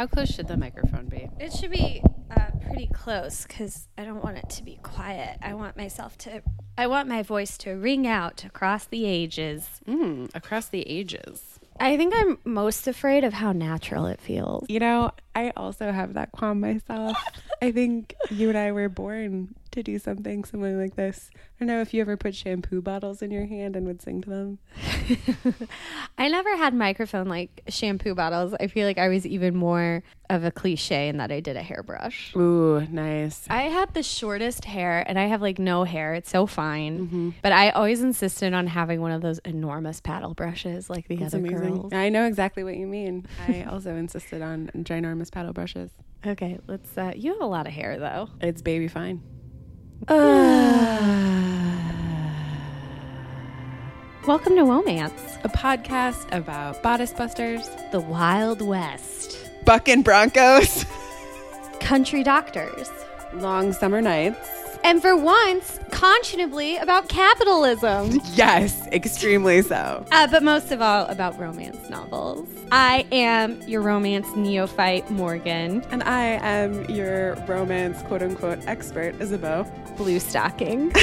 How close should the microphone be? It should be uh, pretty close because I don't want it to be quiet. I want myself to, I want my voice to ring out across the ages. Mm, across the ages. I think I'm most afraid of how natural it feels. You know, I also have that qualm myself. I think you and I were born to do something something like this. I don't know if you ever put shampoo bottles in your hand and would sing to them. I never had microphone like shampoo bottles. I feel like I was even more of a cliche in that I did a hairbrush. Ooh, nice. I had the shortest hair and I have like no hair. It's so fine. Mm-hmm. But I always insisted on having one of those enormous paddle brushes like the That's other amazing. girls. I know exactly what you mean. I also insisted on ginormous paddle brushes. Okay, let's uh you have a lot of hair though. It's baby fine. Welcome to Romance, A podcast about bodice busters, the Wild West. bucking broncos, Country doctors. long summer nights. And for once, conscionably about capitalism. Yes, extremely so. Uh, but most of all, about romance novels. I am your romance neophyte, Morgan, And I am your romance quote unquote expert, Isabeau, blue stocking.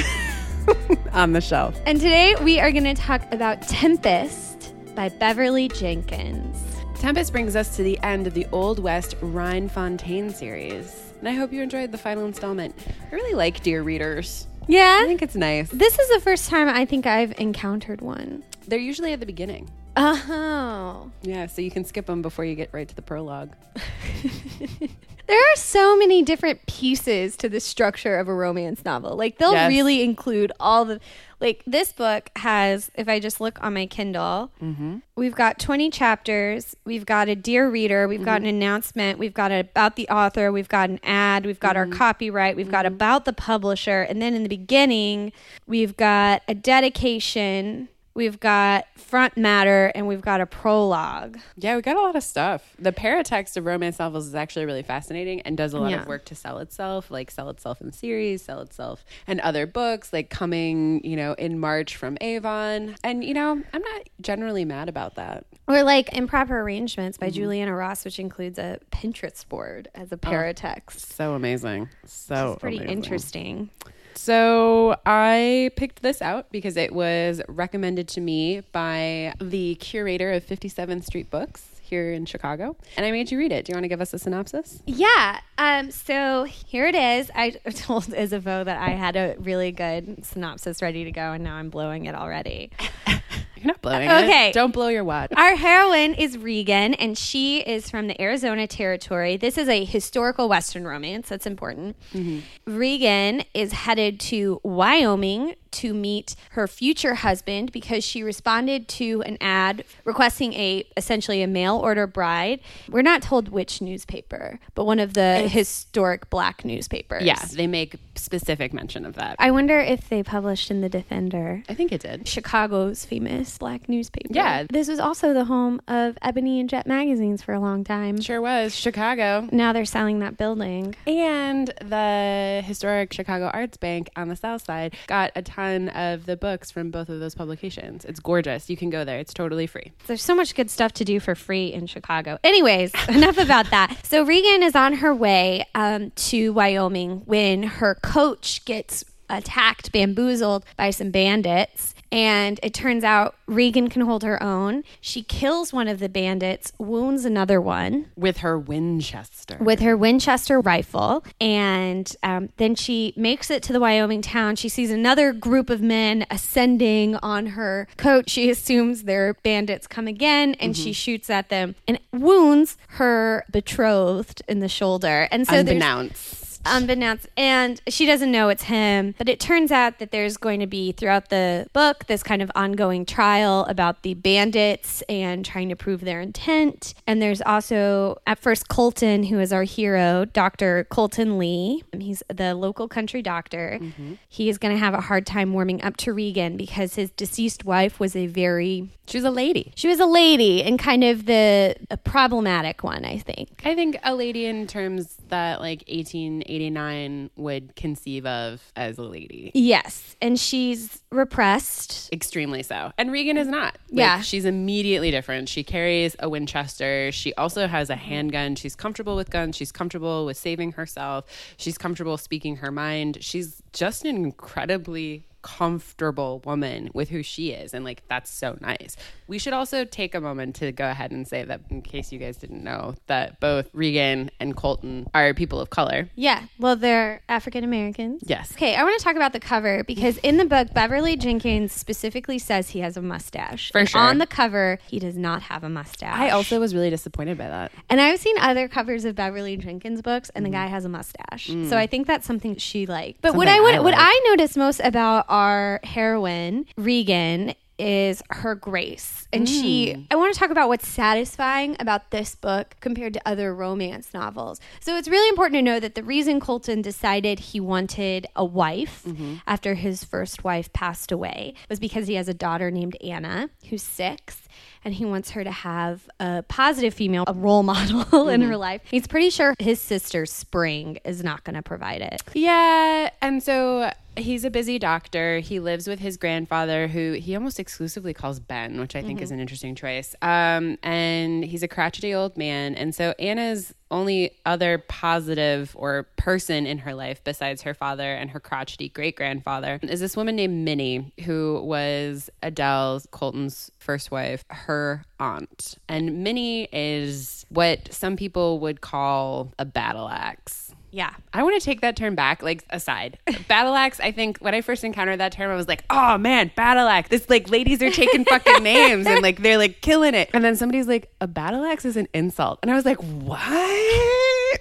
on the shelf. and today we are going to talk about Tempest by Beverly Jenkins. Tempest brings us to the end of the Old West Rhine Fontaine series. And I hope you enjoyed the final installment. I really like Dear Readers. Yeah. I think it's nice. This is the first time I think I've encountered one. They're usually at the beginning. Oh. Yeah, so you can skip them before you get right to the prologue. There are so many different pieces to the structure of a romance novel. Like they'll Yes. really include all the like this book has if I just look on my Kindle, mm-hmm. we've got 20 chapters, we've got a dear reader, we've got mm-hmm. an announcement, we've got about the author, we've got an ad, we've got our mm-hmm. copyright, we've got about the publisher, and then in the beginning, we've got a dedication, we've got front matter, and we've got a prologue. Yeah, we got a lot of stuff. The paratext of romance novels is actually really fascinating and does a lot Yeah. of work to sell itself, like sell itself in series, sell itself and other books, like coming, you know, in March from Avon. And, you know, I'm not generally mad about that. Or like Improper Arrangements by mm-hmm. Juliana Ross, which includes a Pinterest board as a oh, paratext. So amazing. So It's pretty amazing. interesting. So I picked this out because it was recommended to me by the curator of 57th Street Books here in Chicago. And I made you read it. Do you want to give us a synopsis? Yeah. Um, so here it is. I told Isabeau that I had a really good synopsis ready to go, and now I'm blowing it already. You're not blowing Okay. it. Don't blow your wad. Our heroine is Regan, and she is from the Arizona Territory. This is a historical Western romance. That's important. Mm-hmm. Regan is headed to Wyoming to meet her future husband because she responded to an ad requesting a essentially a mail order bride. We're not told which newspaper, but one of the historic black newspapers. Yeah, they make specific mention of that. I wonder if they published in the Defender. I think it did. Chicago's famous black newspaper. Yeah. This was also the home of Ebony and Jet magazines for a long time. Sure was. Chicago. Now they're selling that building. And the historic Chicago Arts Bank on the south side got a ton of the books from both of those publications. It's gorgeous. You can go there. It's totally free. There's so much good stuff to do for free in Chicago. Anyways, enough about that. So Regan is on her way um, to Wyoming when her coach gets attacked, bamboozled by some bandits. And it turns out Regan can hold her own. She kills one of the bandits, wounds another one. With her Winchester. with her Winchester rifle. And um, then she makes it to the Wyoming town. She sees another group of men ascending on her coat. She assumes they're bandits come again and she shoots at them and wounds her betrothed in the shoulder. And so Unbeknownst. Unbeknownst. And she doesn't know it's him but it turns out that there's going to be throughout the book this kind of ongoing trial about the bandits and trying to prove their intent. And there's also at first colton who is our hero dr colton lee. He's the local country doctor. Mm-hmm. He is going to have a hard time warming up to regan because his deceased wife was a very she was a lady. she was a lady and kind of the a problematic one i think. I think a lady in terms that like 1889 would conceive of as a lady. Yes. And she's repressed. Extremely so. And Regan is not. Like, Yeah. She's immediately different. She carries a Winchester. She also has a handgun. She's comfortable with guns. She's comfortable with saving herself. She's comfortable speaking her mind. She's just an incredibly comfortable woman with who she is. And like, that's so nice. We should also take a moment to go ahead and say that, in case you guys didn't know, that both Regan and Colton are people of color. Yeah. Well, they're African Americans. Yes. Okay, I want to talk about the cover because in the book, Beverly Jenkins specifically says he has a mustache. For sure. On the cover, he does not have a mustache. I also was really disappointed by that. And I've seen other covers of Beverly Jenkins books, and the Mm-hmm. guy has a mustache. Mm. So I think that's something she liked. But what I would, I what. I noticed most about our heroine Regan is her grace, and Mm. she. I want to talk about what's satisfying about this book compared to other romance novels. So it's really important to know that the reason Colton decided he wanted a wife Mm-hmm. after his first wife passed away was because he has a daughter named Anna who's six and he wants her to have a positive female, a role model in Mm-hmm. her life. He's pretty sure his sister Spring is not going to provide it. Yeah, and so he's a busy doctor. He lives with his grandfather, who he almost exclusively calls Ben, which I think is an interesting choice. Um, and he's a crotchety old man, and so Anna's only other positive or person in her life besides her father and her crotchety great grandfather is this woman named Minnie, who was Adele's Colton's first wife, her aunt. And Minnie is what some people would call a battle axe. Yeah. I want to take that term back, like aside. Battle axe, I think when I first encountered that term, I was like, oh man, battle axe. This like ladies are taking fucking names and like they're like killing it. And then somebody's like, a battle axe is an insult. And I was like, what?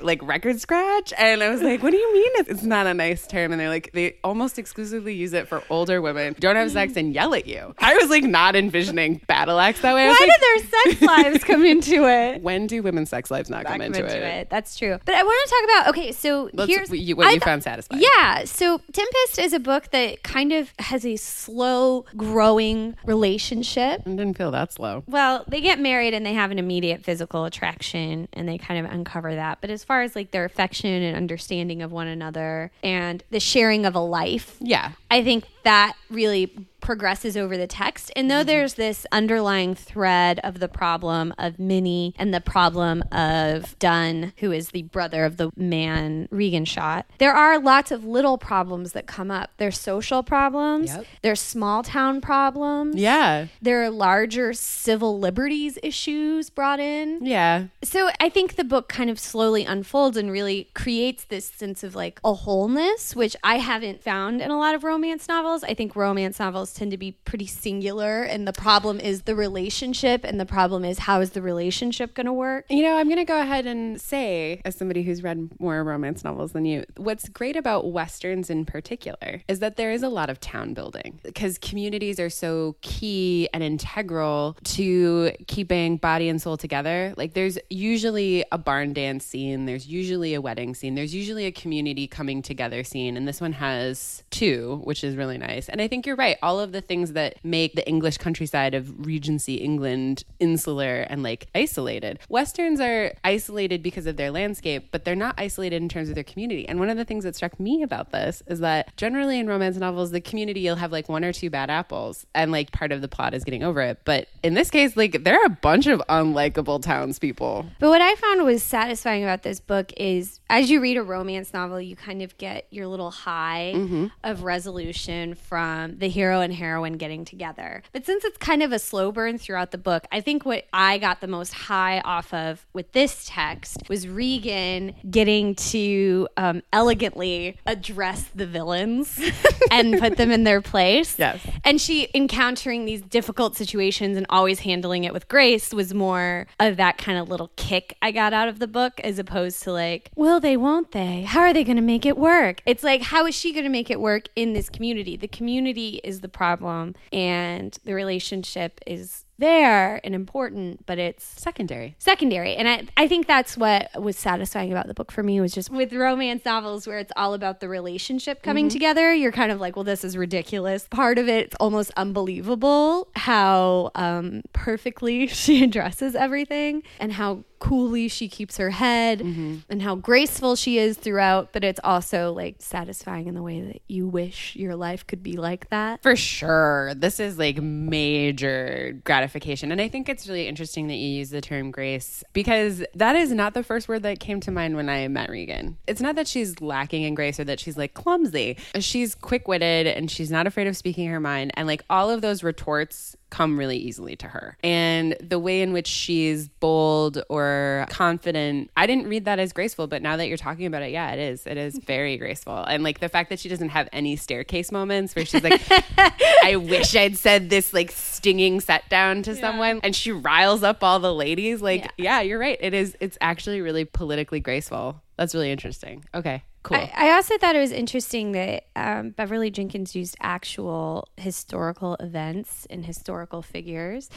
Like record scratch? And I was like, what do you mean it's- not a nice term? And they're like, they almost exclusively use it for older women who don't have sex and yell at you. I was like not envisioning battle axe that way. Why like, did their sex lives come into it? when do women's sex lives not come, Come into, into it? it. That's true. But I want to talk about okay, so Let's- here's you- what you found satisfying. Yeah, so Tempest is a book that kind of has a slow growing relationship. I didn't feel that slow. Well, they get married and they have an immediate physical attraction and they kind of uncover that. But as far as like their affection and understanding of one another and the sharing of a life, Yeah. I think that really progresses over the text. And Mm-hmm. though there's this underlying thread of the problem of Minnie and the problem of Dunn, who is the brother of the man Regan shot, there are lots of little problems that come up. There's social problems, Yep. there's small town problems. Yeah. There are larger civil liberties issues brought in. Yeah. So I think the book kind of slowly unfolds and really creates this sense of like a wholeness, which I haven't found in a lot of romance novels. I think romance novels tend to be pretty singular, and the problem is the relationship, and the problem is how is the relationship going to work? You know, I'm going to go ahead and say, as somebody who's read more romance novels than you, what's great about Westerns in particular is that there is a lot of town building because communities are so key and integral to keeping body and soul together. Like, there's usually a barn dance scene, there's usually a wedding scene, there's usually a community coming together scene. And this one has two, which is really nice. And I think you're right. All of the things that make the English countryside of Regency England insular and like isolated. Westerns are isolated because of their landscape, but they're not isolated in terms of their community. And one of the things that struck me about this is that generally in romance novels, the community you'll have like one or two bad apples, and like part of the plot is getting over it. But in this case, like there are a bunch of unlikable townspeople. But what I found was satisfying about this book is as you read a romance novel, you kind of get your little high mm-hmm. of resolution from the hero and heroine getting together. But since it's kind of a slow burn throughout the book, I think what I got the most high off of with this text was Regan getting to um, elegantly address the villains and put them in their place. Yes. And she encountering these difficult situations and always handling it with grace was more of that kind of little kick I got out of the book as opposed to like, will they, won't they? How are they going to make it work? It's like, how is she going to make it work in this community? The community is the problem and the relationship is there and important, but it's Secondary. secondary. And I, I think that's what was satisfying about the book for me was just with romance novels where it's all about the relationship coming together you're kind of like well this is ridiculous. Part of it, it's almost unbelievable how um, perfectly she addresses everything and how coolly she keeps her head mm-hmm. and how graceful she is throughout, but it's also like satisfying in the way that you wish your life could be like that. For sure. This is like major gratification. And I think it's really interesting that you use the term grace because that is not the first word that came to mind when I met Regan. It's not that she's lacking in grace or that she's like clumsy. She's quick witted and she's not afraid of speaking her mind. And like all of those retorts come really easily to her. And the way in which she's bold or confident, I didn't read that as graceful, but now that you're talking about it, yeah, it is. It is very graceful. And like the fact that she doesn't have any staircase moments where she's like, I wish I'd said this like stinging set down to someone and she riles up all the ladies. Like, yeah. Yeah. you're right. It is, it's actually really politically graceful. That's really interesting. Okay, cool. I, I also thought it was interesting that um, Beverly Jenkins used actual historical events and historical figures,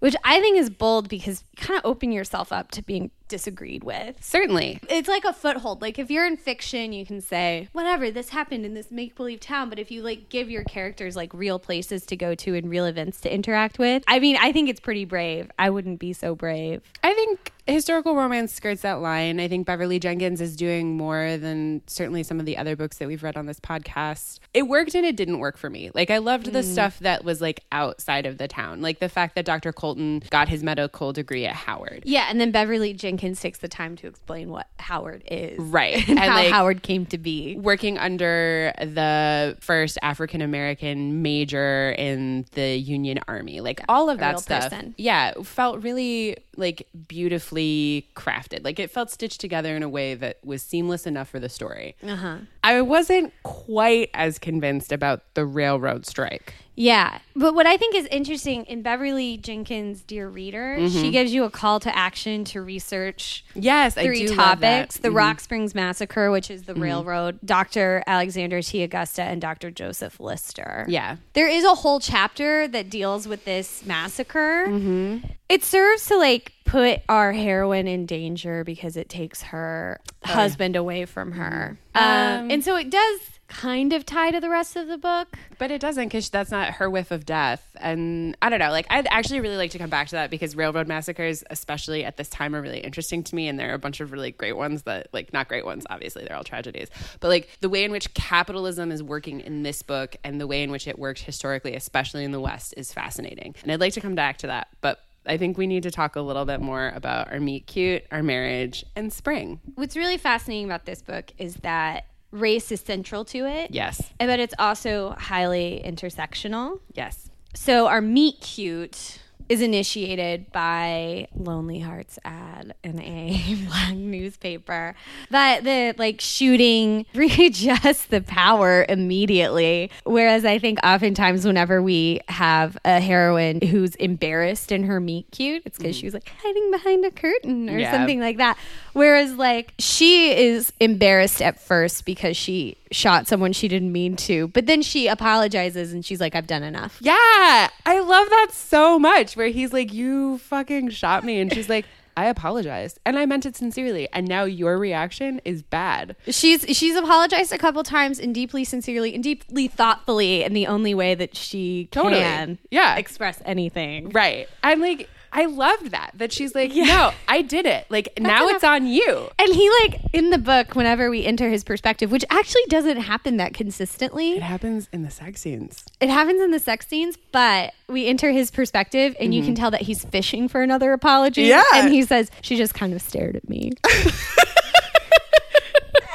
which I think is bold because you kind of open yourself up to being disagreed with. Certainly. It's like a foothold. Like if you're in fiction, you can say, whatever, this happened in this make believe town. But if you like give your characters like real places to go to and real events to interact with, I mean, I think it's pretty brave. I wouldn't be so brave. I think historical romance skirts that line. I think Beverly Jenkins is doing more than certainly some of the other books that we've read on this podcast. It worked and it didn't work for me. Like I loved the mm. stuff that was like outside of the town. Like the fact that Dr. Colton got his medical degree at Howard. Yeah, and then Beverly Jenkins takes the time to explain what Howard is. Right. And, And, how like- Howard came to be. Working under the first African American major in the Union Army. Like all of that stuff. person. Yeah, felt really like beautifully crafted. Like it felt stitched together in a way that was seamless enough for the story. Uh-huh. I wasn't quite as convinced about the railroad strike. Yeah. But what I think is interesting in Beverly Jenkins' Dear Reader, she gives you a call to action to research Yes, I three do love that. Mm-hmm. topics the Rock Springs Massacre, which is the railroad, Dr. Alexander T. Augusta, and Dr. Joseph Lister. Yeah. There is a whole chapter that deals with this massacre. Mm-hmm. It serves to like put our heroine in danger because it takes her husband away from her. Um, Um, and so it does kind of tie to the rest of the book. But it doesn't because that's not her whiff of death. And I don't know. Like, I'd actually really like to come back to that because railroad massacres, especially at this time, are really interesting to me. And there are a bunch of really great ones that, like, not great ones, obviously, they're all tragedies. But, like, the way in which capitalism is working in this book and the way in which it worked historically, especially in the West, is fascinating. And I'd like to come back to that. But I think we need to talk a little bit more about our meet cute, our marriage, and spring. What's really fascinating about this book is that race is central to it. Yes. But it's also highly intersectional. Yes. So our meet cute is initiated by Lonely Hearts ad in a black newspaper. That the like shooting readjusts the power immediately. Whereas I think oftentimes whenever we have a heroine who's embarrassed in her meet cute, it's because mm. she was like hiding behind a curtain or Yeah. something like that. Whereas like she is embarrassed at first because she shot someone she didn't mean to, but then she apologizes and she's like, I've done enough. Yeah, I love that so much. Where he's like, "You fucking shot me," and she's like, "I apologized, and I meant it sincerely." And now your reaction is bad. She's she's apologized a couple times and deeply sincerely and deeply thoughtfully in the only way that she Totally. can Yeah. express anything. Right? I'm like, I loved that. That she's like, "No, I did it. Like now enough. it's on you." And he like in the book, whenever we enter his perspective, which actually doesn't happen that consistently. It happens in the sex scenes. It happens in the sex scenes, but we enter his perspective and you can mm-hmm. tell that he's fishing for another apology. Yeah. And he says, She just kind of stared at me.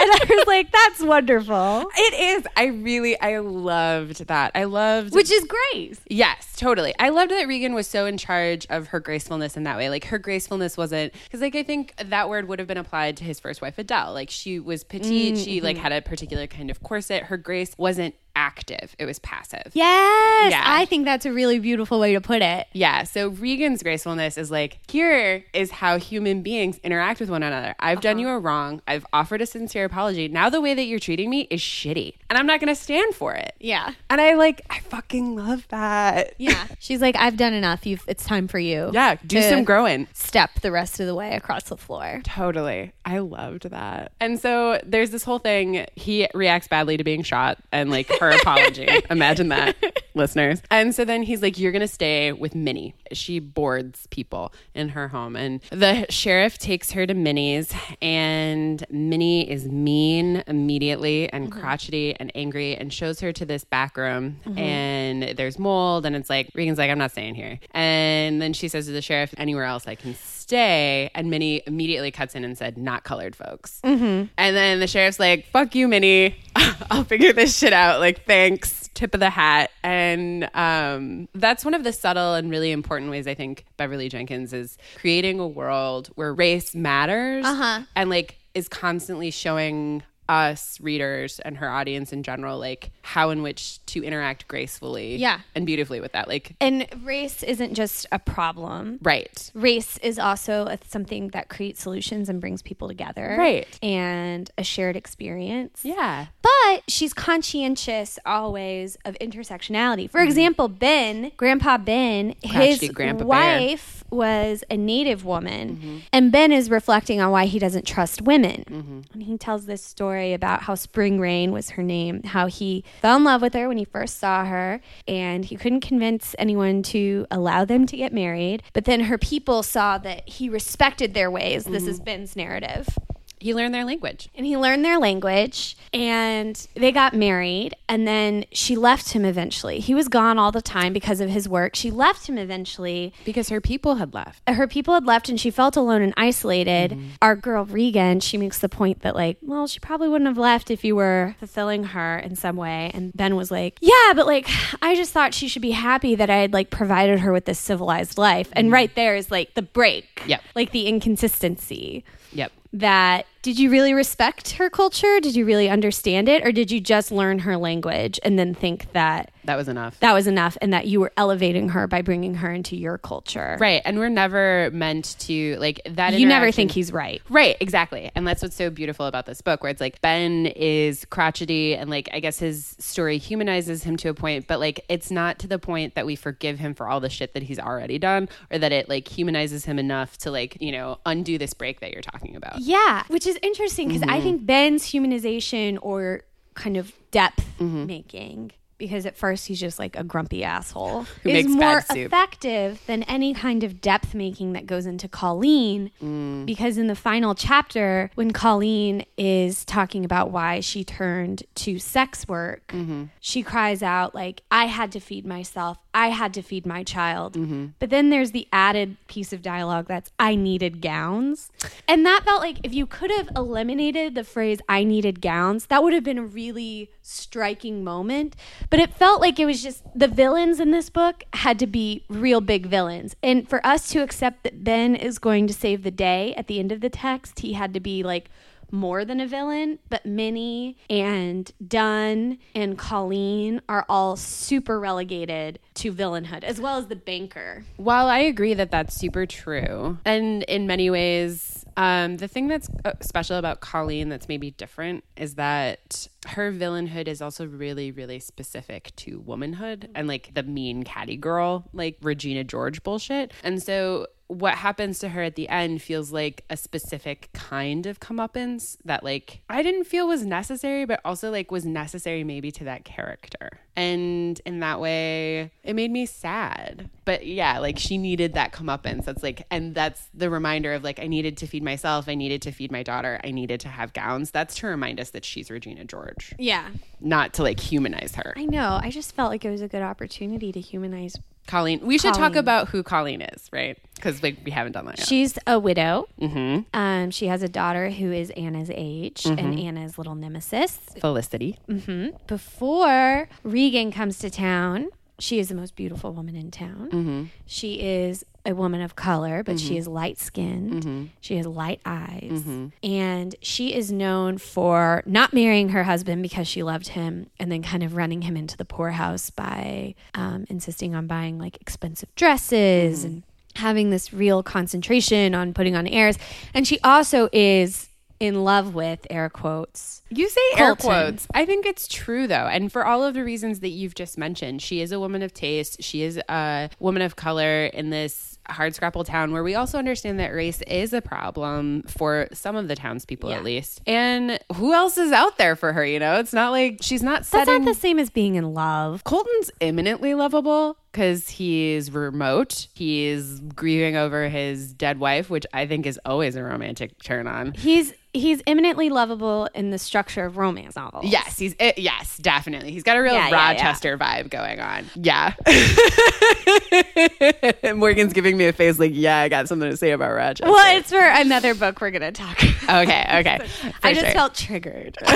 and I was like, That's wonderful. It is. I really, I loved that. I loved Which is great. Yes, totally. I loved that Regan was so in charge of her gracefulness in that way. Like her gracefulness wasn't because like I think that word would have been applied to his first wife Adele. Like she was petite, mm, she like mm-hmm. had a particular kind of corset. Her grace wasn't active; it was passive. Yes. Yeah. I think that's a really beautiful way to put it. Yeah, so Regan's gracefulness is like, here is how human beings interact with one another. I've done uh-huh. you a wrong. I've offered a sincere apology. Now the way that you're treating me is shitty, and I'm not going to stand for it. Yeah. And I like, I fucking love that. Yeah. She's like, I've done enough. You've it's time for you. Yeah, do some growing. Step the rest of the way across the floor. Totally. I loved that. And so there's this whole thing. He reacts badly to being shot and like her apology. Imagine that. listeners. And so then he's like, You're going to stay with Minnie. She boards people in her home. And the sheriff takes her to Minnie's, and Minnie is mean immediately and mm-hmm. crotchety and angry and shows her to this back room. Mm-hmm. And there's mold. And it's like, Regan's like, I'm not staying here. And then she says to the sheriff, Anywhere else I can stay. And Minnie immediately cuts in and said, Not colored folks. Mm-hmm. And then the sheriff's like, Fuck you, Minnie. I'll figure this shit out. Like, thanks. Tip of the hat. And um, that's one of the subtle and really important ways I think Beverly Jenkins is creating a world where race matters Uh-huh. and like is constantly showing us readers and her audience in general like how in which to interact gracefully Yeah. and beautifully with that like And race isn't just a problem. right Race is also a, something that creates solutions and brings people together. Right. And a shared experience. yeah But she's conscientious always of intersectionality. For mm-hmm. example, Ben, Grandpa Ben, his Grandpa Bear. wife was a native woman. Mm-hmm. And Ben is reflecting on why he doesn't trust women. Mm-hmm. And he tells this story about how Spring Rain was her name, how he fell in love with her when he first saw her, and he couldn't convince anyone to allow them to get married. But then her people saw that he respected their ways. This mm-hmm. is Ben's narrative he learned their language. And he learned their language and they got married and then she left him eventually. He was gone all the time because of his work. She left him eventually because her people had left. Uh, her people had left and she felt alone and isolated. Mm-hmm. Our girl regan she makes the point that like well she probably wouldn't have left if you were fulfilling her in some way. And ben was like yeah but like i just thought she should be happy that i had like provided her with this civilized life. And mm-hmm. right there is like the break. Yep. like the inconsistency yep. that did you really respect her culture? Did you really understand it? Or did you just learn her language and then think that that was enough that was enough and that you were elevating her by bringing her into your culture? right and we're never meant to like that You never think he's right. Right, exactly. And that's what's so beautiful about this book, where it's like Ben is crotchety and like I guess his story humanizes him to a point, but like it's not to the point that we forgive him for all the shit that he's already done or that it like humanizes him enough to like, you know, undo this break that you're talking about. Yeah, which is interesting because Mm-hmm. I think Ben's humanization or kind of depth Mm-hmm. making, because at first he's just like a grumpy asshole, Who is makes more effective than any kind of depth making that goes into Colleen. Mm. Because in the final chapter, when Colleen is talking about why she turned to sex work, Mm-hmm. she cries out like, "I had to feed myself. I had to feed my child." Mm-hmm. But then there's the added piece of dialogue that's, "I needed gowns," and that felt like if you could have eliminated the phrase "I needed gowns," that would have been a really striking moment. But it felt like it was just the villains in this book had to be real big villains, and for us to accept that Ben is going to save the day at the end of the text, he had to be like more than a villain, but Minnie and Dunn and Colleen are all super relegated to villainhood, as well as the banker. While I agree that that's super true, and in many ways, um, the thing that's uh, special about Colleen that's maybe different is that her villainhood is also really, really specific to womanhood and like the mean catty girl, like Regina George bullshit. And so what happens to her at the end feels like a specific kind of comeuppance that like I didn't feel was necessary, but also like was necessary maybe to that character. And in that way, it made me sad. But yeah, like she needed that comeuppance. That's like, and that's the reminder of like, I needed to feed myself. I needed to feed my daughter. I needed to have gowns. That's to remind us that she's Regina George, Yeah. not to like humanize her. I know. I just felt like it was a good opportunity to humanize. Colleen, we should talk about who Colleen is, right? Because like we haven't done that yet. She's a widow. mm-hmm. Um, she has a daughter who is Anna's age and Anna's little nemesis. Felicity. hmm Before Regan comes to town, she is the most beautiful woman in town. Mm-hmm. She is a woman of color, but she is light skinned. She has light eyes. And she is known for not marrying her husband because she loved him and then kind of running him into the poorhouse by um, insisting on buying like expensive dresses and having this real concentration on putting on airs. And she also is in love with air quotes You say air quotes. I think it's true though. And for all of the reasons that you've just mentioned, she is a woman of taste. She is a woman of color in this hardscrapple town where we also understand that race is a problem for some of the townspeople Yeah. at least. And who else is out there for her? You know, it's not like she's not That's setting. not the same as being in love. Colton's imminently lovable because he's remote. He's grieving over his dead wife, which I think is always a romantic turn on. He's he's eminently lovable in the structure of romance novels. Yes, he's eh, yes, definitely. He's got a real Yeah, yeah, yeah. Rochester vibe going on. Yeah. Morgan's giving me a face like, yeah, I got something to say about Rochester. Well, it's for another book we're gonna talk about. Okay, okay. I just sure. felt triggered.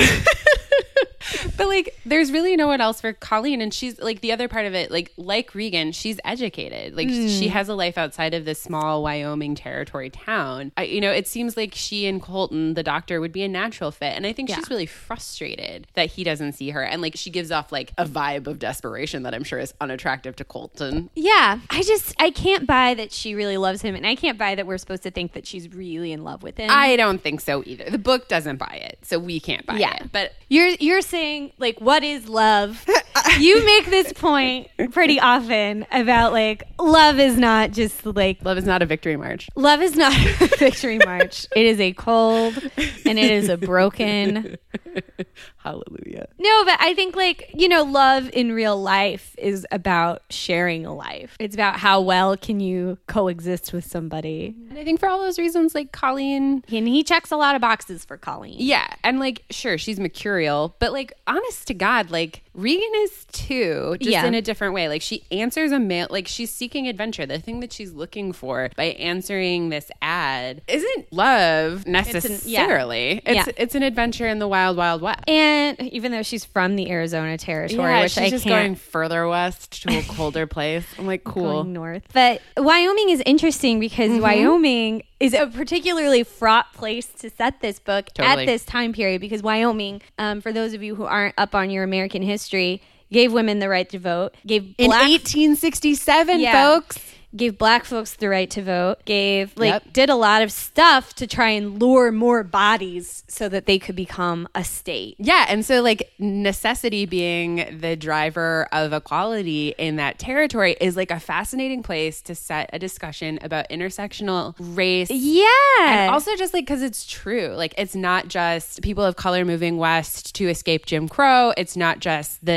But like, there's really no one else for Colleen, and she's like the other part of it. Like, like Regan, she's educated. Like, Hmm. she has a life outside of this small Wyoming territory town. I, you know, it seems like she and Colton, the doctor, would be a natural fit, and I think Yeah. she's really frustrated that he doesn't see her, and like she gives off like a vibe of desperation that I'm sure is unattractive to Colton. yeah, I just I can't buy that she really loves him, and I can't buy that we're supposed to think that she's really in love with him. I don't think so either. The book doesn't buy it, so we can't buy yeah, it. But you're you're saying like what is love? you make this point pretty often about like love is not just like love is not a victory march. love is not a victory march. It is a cold and it is a broken Hallelujah. No, but I think like, you know, love in real life is about sharing a life. It's about how well can you coexist with somebody. And I think for all those reasons, like Colleen And he checks a lot of boxes for Colleen. Yeah, and like sure, she's mercurial, but like honest to God, like Regan is too, just Yeah. in a different way. Like she answers a mail, like she's seeking adventure. The thing that she's looking for by answering this ad isn't love necessarily. It's Yeah. it's, an adventure in the wild, wild west. And even though she's from the Arizona territory, yeah, which she's I just can't going further west to a colder place. I'm like, cool. north. But Wyoming is interesting because Mm-hmm. Wyoming is a particularly fraught place to set this book Totally. at this time period because Wyoming, um, for those of you who aren't up on your American history, gave women the right to vote, gave In black 1867, Yeah. folks. Gave black folks the right to vote, gave like Yep. did a lot of stuff to try and lure more bodies so that they could become a state. Yeah, and so like necessity being the driver of equality in that territory is like a fascinating place to set a discussion about intersectional race. Yeah. And also just like cuz it's true. Like it's not just people of color moving west to escape Jim Crow. It's not just the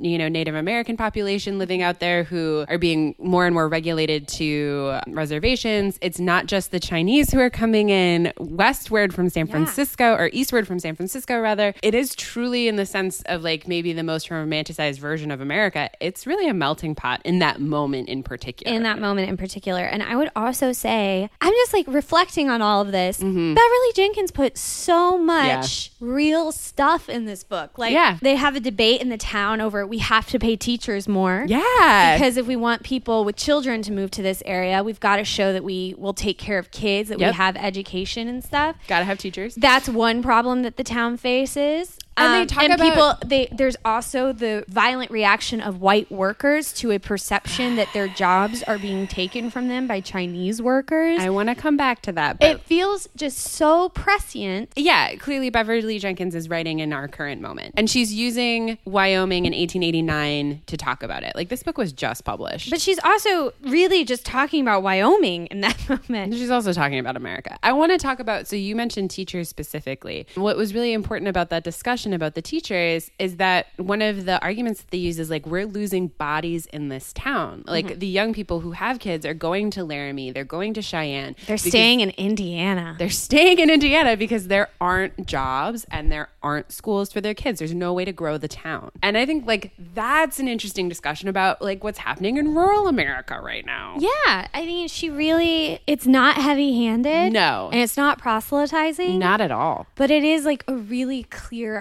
you know Native American population living out there who are being more and more regulated to reservations. It's not just the Chinese who are coming in westward from San Francisco or eastward from San Francisco rather. It is truly in the sense of like maybe the most romanticized version of America. It's really a melting pot in that moment in particular. in that moment in particular. And I would also say, I'm just like reflecting on all of this. Mm-hmm. Beverly Jenkins put so much real stuff in this book. Like, Yeah. they have a debate in the town over we have to pay teachers more. yeah. Because if we want people with children to move to this area, we've got to show that we will take care of kids, that Yep. we have education and stuff. Gotta have teachers. That's one problem that the town faces. Um, And they talk and about- people. They there's also the violent reaction of white workers to a perception that their jobs are being taken from them by Chinese workers. I want to come back to that, it feels just so prescient. yeah, clearly Beverly Jenkins is writing in our current moment. And she's using Wyoming in 1889 to talk about it. Like this book was just published. But she's also really just talking about Wyoming in that moment. She's also talking about America. I want to talk about so you mentioned teachers specifically. What was really important about that discussion about the teachers is that one of the arguments that they use is like we're losing bodies in this town. Like Mm-hmm. the young people who have kids are going to Laramie, they're going to Cheyenne. They're staying in Indiana. they're staying in Indiana because there aren't jobs and there aren't schools for their kids. There's no way to grow the town. And I think like that's an interesting discussion about like what's happening in rural America right now. Yeah, I mean, she really, it's not heavy handed. No. And it's not proselytizing. Not at all. But it is like a really clear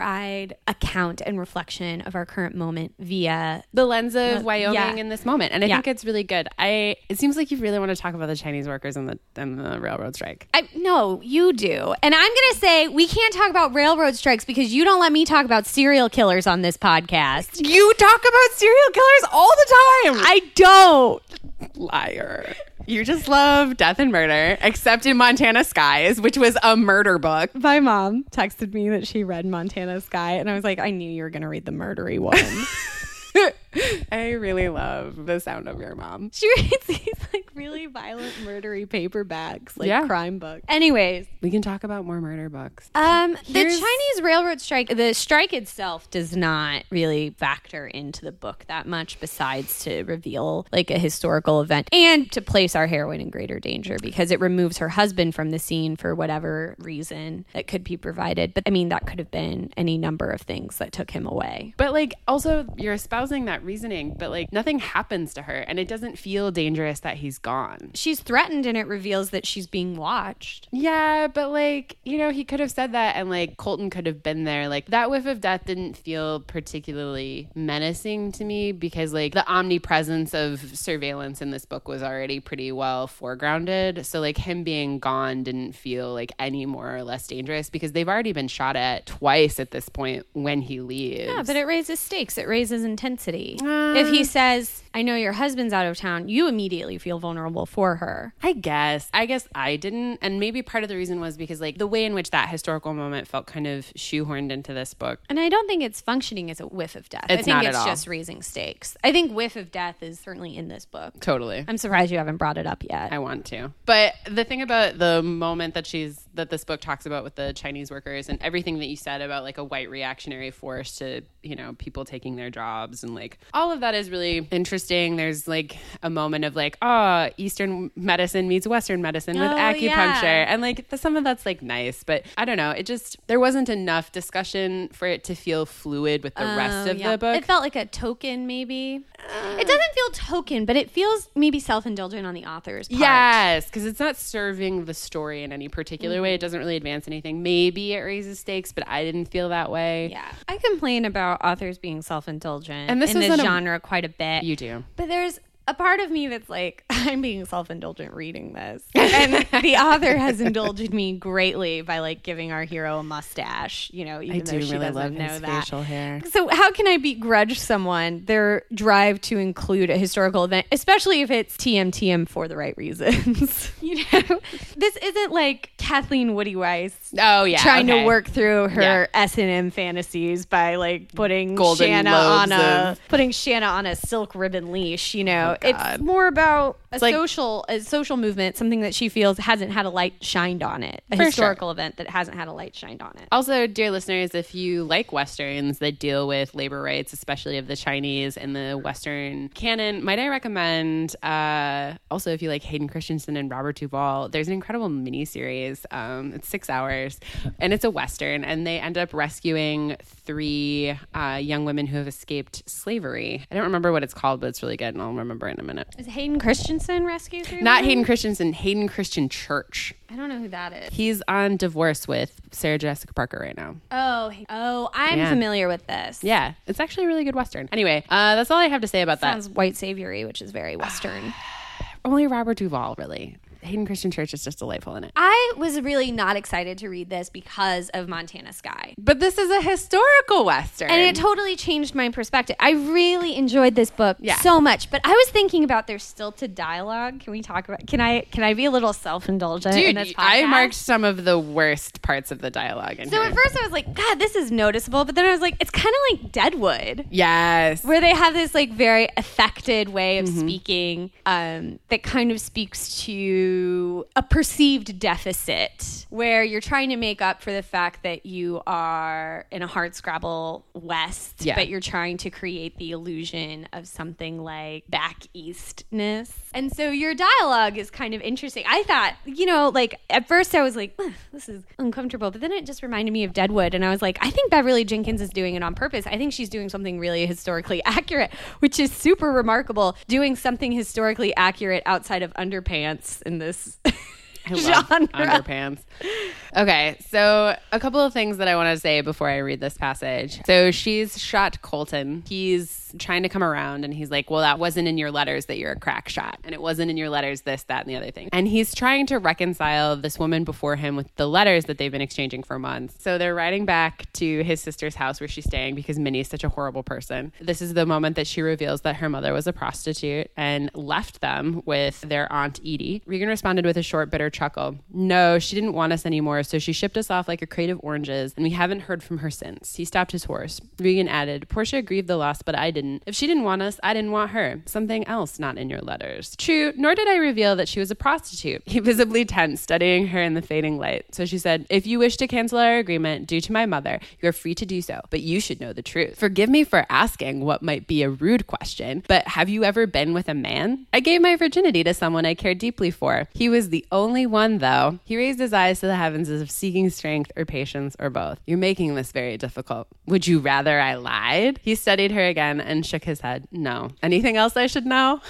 account and reflection of our current moment via. the lens of Wyoming yeah. in this moment, and I Yeah. think it's really good. I it seems like you really want to talk about the Chinese workers and the and the railroad strike. I, no, you do. And I'm going to say we can't talk about railroad strikes because you don't let me talk about serial killers on this podcast. You talk about serial killers all the time. I don't. Liar. You just love death and murder, except in Montana Skies, which was a murder book. My mom texted me that she read Montana Sky, and I was like, I knew you were going to read the murdery one. I really love the sound of your mom. she reads these like really violent, murdery paperbacks, like Yeah. crime books. Anyways, We can talk about more murder books. um, the Chinese railroad strike, the strike itself does not really factor into the book that much, besides to reveal like a historical event and to place our heroine in greater danger because it removes her husband from the scene for whatever reason that could be provided. But I mean, that could have been any number of things that took him away. But like also you're espousing that reasoning, but like nothing happens to her and it doesn't feel dangerous that he's gone. She's threatened, and it reveals that she's being watched. Yeah, but like, you know, he could have said that and like Colton could have been there. Like that whiff of death didn't feel particularly menacing to me because like the omnipresence of surveillance in this book was already pretty well foregrounded. So like him being gone didn't feel like any more or less dangerous because they've already been shot at twice at this point when he leaves. Yeah, but it raises stakes. It raises intensity. Uh, if he says, "I know your husband's out of town," you immediately feel vulnerable for her. I guess. I guess I didn't. And maybe part of the reason was because, like, the way in which that historical moment felt kind of shoehorned into this book. And I don't think it's functioning as a whiff of death. I It's think not at it's all. just raising stakes. I think whiff of death is certainly in this book. Totally. I'm surprised you haven't brought it up yet. I want to. But the thing about the moment that she's, that this book talks about with the Chinese workers and everything that you said about, like, a white reactionary force to, you know, people taking their jobs and, like, all of that is really interesting. There's, like, a moment of, like, oh, Eastern medicine meets Western medicine with Oh, acupuncture. yeah. And, like, the, some of that's, like, nice. But I don't know. It just, there wasn't enough discussion for it to feel fluid with the oh, rest Oh, of yeah. the book. It felt like a token, maybe. it doesn't feel token, but it feels maybe self indulgent on the author's part. Yes, because it's not serving the story in any particular mm-hmm. Way. It doesn't really advance anything. Maybe it raises stakes, but I didn't feel that way. Yeah. I complain about authors being self indulgent And this in this isn't a- genre quite a bit. You do. But there's a part of me that's like, I'm being self indulgent reading this. And the author has indulged me greatly by like giving our hero a mustache, you know, even I though do she really doesn't love know his that. facial hair. So how can I begrudge someone their drive to include a historical event, especially if it's TMTM for the right reasons? you know, this isn't like Kathleen Woodiwiss Oh yeah, trying okay. to work through her Yeah. S and M fantasies by like putting Golden Shanna on a of- putting Shanna on a silk ribbon leash. You know, God. it's more about a like- social a social movement, something that she feels hasn't had a light shined on it, a historical event that hasn't had a light shined on it. Also, dear listeners, if you like westerns that deal with labor rights, especially of the Chinese and the Western canon, might I recommend? Uh, also, if you like Hayden Christensen and Robert Duvall, there's an incredible miniseries. Um, it's six hours, and it's a western, and they end up rescuing three uh, young women who have escaped slavery. I don't remember what it's called, but it's really good, and I'll remember in a minute. Is Hayden Christensen rescued? through Not? Hayden Christensen, Hayden Christian Church. I don't know who that is. He's on divorce with Sarah Jessica Parker right now. Oh, oh, I'm Yeah. familiar with this. Yeah, it's actually a really good Western. Anyway, uh, that's all I have to say about that. Sounds white saviory, which is very Western. Only Robert Duvall, really. Hayden Christian Church is just delightful in it. I was really not excited to read this because of Montana Sky. But this is a historical Western. And it totally changed my perspective. I really enjoyed this book Yeah. so much. But I was thinking about their stilted dialogue. Can we talk about can I can I be a little self indulgent in Dude, this I marked some of the worst parts of the dialogue in So here. at first I was like, God, this is noticeable. But then I was like, it's kind of like Deadwood. yes. where they have this like very affected way of Mm-hmm. speaking um, that kind of speaks to a perceived deficit where you're trying to make up for the fact that you are in a hard scrabble west Yeah. but you're trying to create the illusion of something like back eastness and so your dialogue is kind of interesting. I thought you know like at first i was like this is uncomfortable but then it just reminded me of deadwood and i was like i think beverly jenkins is doing it on purpose. I think she's doing something really historically accurate which is super remarkable doing something historically accurate outside of underpants in this genre. underpants. Okay, so a couple of things that I want to say before I read this passage. So she's shot Colton. He's trying to come around and he's like, Well, that wasn't in your letters that you're a crack shot. And it wasn't in your letters this, that, and the other thing. And he's trying to reconcile this woman before him with the letters that they've been exchanging for months. So they're riding back to his sister's house where she's staying because Minnie is such a horrible person. This is the moment that she reveals that her mother was a prostitute and left them with their aunt Edie. Regan responded with a short, bitter chuckle. No, she didn't want us anymore, so she shipped us off like a crate of oranges, and we haven't heard from her since. He stopped his horse. Regan added, Portia grieved the loss, but I didn't. If she didn't want us, I didn't want her. Something else not in your letters. True, nor did I reveal that she was a prostitute. He visibly tense, studying her in the fading light. So she said, If you wish to cancel our agreement due to my mother, you're free to do so, but you should know the truth. Forgive me for asking what might be a rude question, but have you ever been with a man? I gave my virginity to someone I cared deeply for. He was the only one, though. He raised his eyes to the heavens as if seeking strength or patience or both. You're making this very difficult. Would you rather I lied? He studied her again and shook his head. No. Anything else I should know?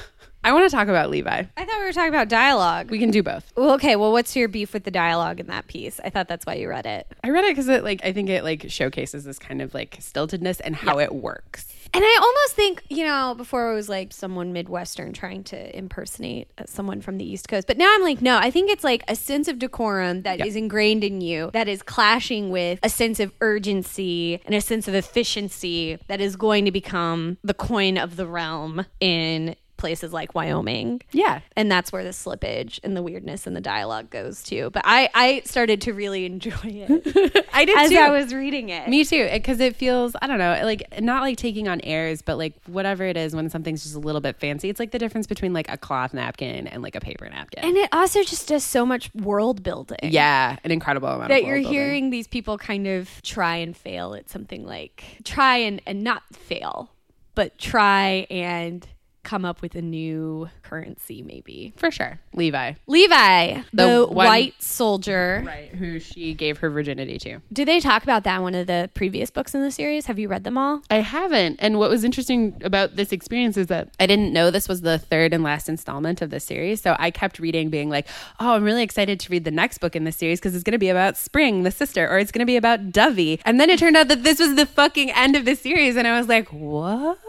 I want to talk about Levi. I thought we were talking about dialogue. We can do both. Well, okay, well, what's your beef with the dialogue in that piece? I thought that's why you read it. I read it because it like I think it like showcases this kind of like stiltedness and how it works. And I almost think, you know, before it was like someone Midwestern trying to impersonate uh, someone from the East Coast. But now I'm like, no, I think it's like a sense of decorum that is ingrained in you that is clashing with a sense of urgency and a sense of efficiency that is going to become the coin of the realm in places like Wyoming. Yeah. And that's where the slippage and the weirdness and the dialogue goes to. But I, I started to really enjoy it I did as too. I was reading it. Me too, because it feels I don't know, like not like taking on airs, but like whatever it is when something's just a little bit fancy. It's like the difference between like a cloth napkin and like a paper napkin. and it also just does so much world building. yeah, an incredible amount that of you're building. hearing these people kind of try and fail at something like try and, and not fail, but try and come up with a new currency, maybe. for sure. Levi, Levi, the, The one- white soldier. right, who she gave her virginity to. Do they talk about that in one of the previous books in the series? Have you read them all? I haven't. And what was interesting about this experience is that I didn't know this was the third and last installment of the series. So I kept reading, being like, oh, I'm really excited to read the next book in the series because it's going to be about Spring, the sister, or it's going to be about Dovey. And then it turned out that this was the fucking end of the series. And I was like, what?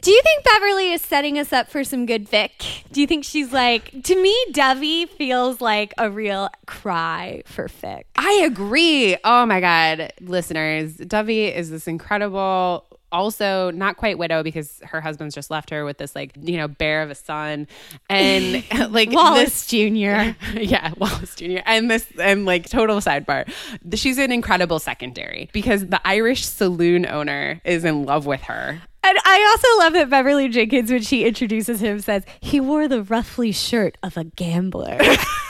Do you think Beverly is setting us up for some good Vic? Do you think she's like, to me, Dovey feels like a real cry for Vic. I agree. Oh my God. Listeners, Dovey is this incredible, also not quite widow because her husband's just left her with this, like, you know, bear of a son. And like Wallace this- Jr. yeah, Wallace Jr. And this, and like total sidebar, she's an incredible secondary because the Irish saloon owner is in love with her. And I also love that Beverly Jenkins, when she introduces him, says he wore the ruffly shirt of a gambler.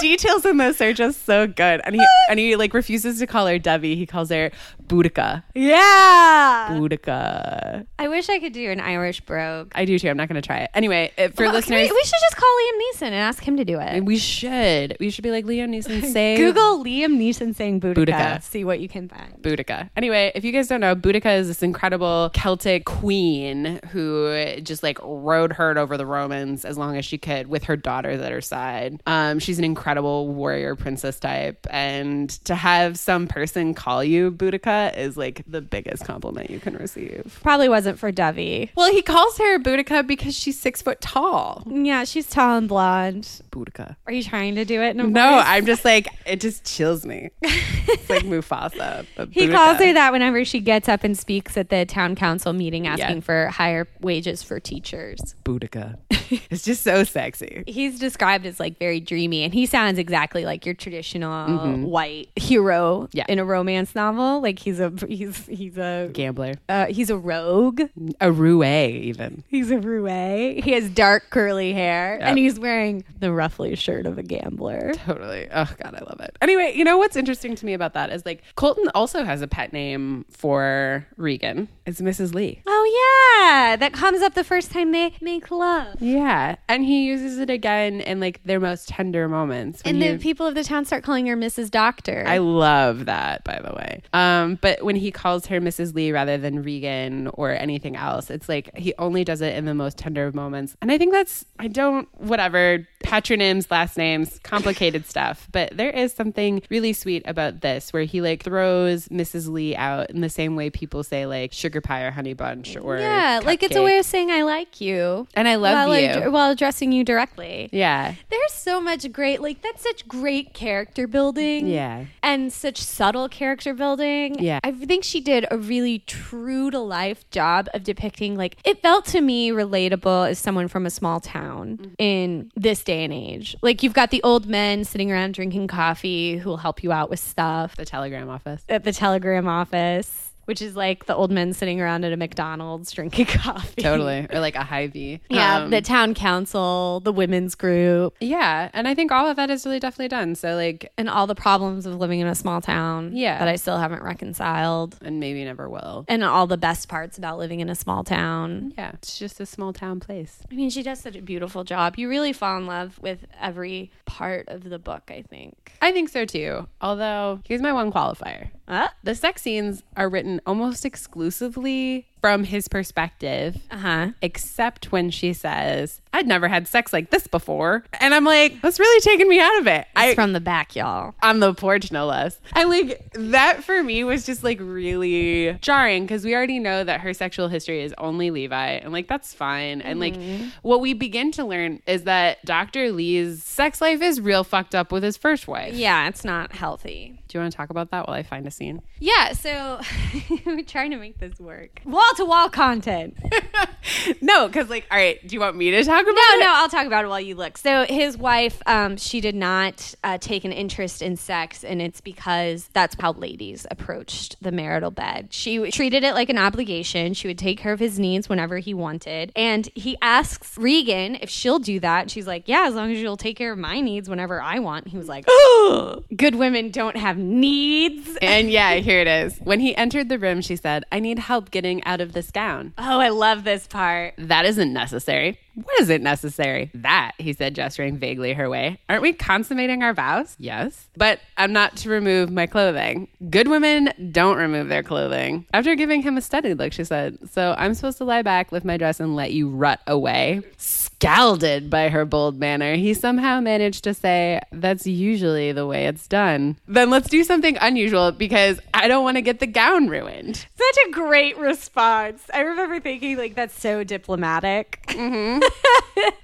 Details in this are just so good, and he and he like refuses to call her Debbie. He calls her Boudica. yeah. Boudica. I wish I could do an Irish brogue. I do too. I'm not going to try it anyway. uh, For Well, listeners, we, we should just call Liam Neeson and ask him to do it. we should we should be like Liam Neeson say Google Liam Neeson saying Boudica. Boudica. See what you can find. Boudica. Anyway, if you guys don't know, Boudica is this incredible Celtic queen who just like rode herd over the Romans as long as she could with her daughters at her side. Um, she's an incredible warrior princess type, and to have some person call you Boudica is like the biggest compliment you can receive. Probably wasn't for Dovey. Well, he calls her Boudica because she's six foot tall. Yeah, she's tall and blonde. Boudica. Are you trying to do it? In a No, voice? I'm just like it just chills me. It's like Mufasa. He calls her that whenever she gets up and speaks at the town council meeting asking Yeah. for higher wages for teachers. Boudica. it's just so sexy. He's described as like very dreamy and he sounds exactly like your traditional white hero Mm-hmm. Yeah. in a romance novel. Like he's a he's he's a Gambler. uh, he's a rogue. A roue, even. He's a roue. He has dark curly hair Yep. and he's wearing the ruffly shirt of a gambler. Totally. Oh, God, I love it. Anyway, you know what's interesting to me about that is like Colton also has a pet name for Regan. It's Mrs. Lee. Oh yeah, that comes up the first time they make love. Yeah. And he uses it again in like their most tender moments. When And he- the people of the town start calling her Mrs. Doctor. I love that, by the way. Um, but when he calls her Mrs. Lee rather than Regan or anything else, it's like he only does it in the most tender of moments. And I think that's, I don't, whatever, patronyms, last names, complicated stuff. But there is something really sweet about this where he like throws Mrs. Lee out in the same way people say like sugar pie or honey bunch or. yeah, like it's a way of saying I like you. And I love while you. ad- while addressing you directly. yeah. There's so much great, like that's such great character building. Yeah. And such subtle character building. Yeah. I think she did a really true to life job of depicting, like, it felt to me relatable as someone from a small town Mm-hmm. in this day and age. Like you've got the old men sitting around drinking coffee who will help you out with stuff The telegram office. at the telegram office, which is like the old men sitting around at a McDonald's drinking coffee. Totally. Or like a Hy-Vee. Yeah, Um, the town council, the women's group, yeah. And I think all of that is really definitely done. So like and all the problems of living in a small town Yeah. that I still haven't reconciled. and maybe never will. And all the best parts about living in a small town. Yeah. It's just a small town place. I mean, she does such a beautiful job. You really fall in love with every part of the book, I think. I think so too. Although here's my one qualifier. Uh The sex scenes are written almost exclusively from his perspective. huh. Except when she says, I'd never had sex like this before. And I'm like, that's really taking me out of it. I, It's from the back, y'all. on the porch, no less. And like that for me was just like really jarring because we already know that her sexual history is only Levi. And like that's fine. And like mm-hmm. what we begin to learn is that Dr. Lee's sex life is real fucked up with his first wife. Yeah, it's not healthy. Do you want to talk about that while I find a scene? Yeah, so we're trying to make this work. Wall to wall content. no, because like, all right, do you want me to talk about No, it? no, I'll talk about it while you look. So his wife, um, she did not uh, take an interest in sex, and it's because that's how ladies approached the marital bed. She treated it like an obligation. She would take care of his needs whenever he wanted, and he asks Regan if she'll do that. She's like, "Yeah, as long as you'll take care of my needs whenever I want." He was like, "Good women don't have needs." And yeah, here it is. When he entered the room, she said, I need help getting out of this gown. Oh, I love this part. That isn't necessary. What isn't necessary? That, he said, gesturing vaguely her way. Aren't we consummating our vows? Yes. But I'm not to remove my clothing. Good women don't remove their clothing. After giving him a studied look, she said, So I'm supposed to lie back, lift my dress, and let you rut away. Scalded by her bold manner, he somehow managed to say, That's usually the way it's done. Then let's do something unusual because I don't want to get the gown ruined. Such a great response. I remember thinking like that's so diplomatic.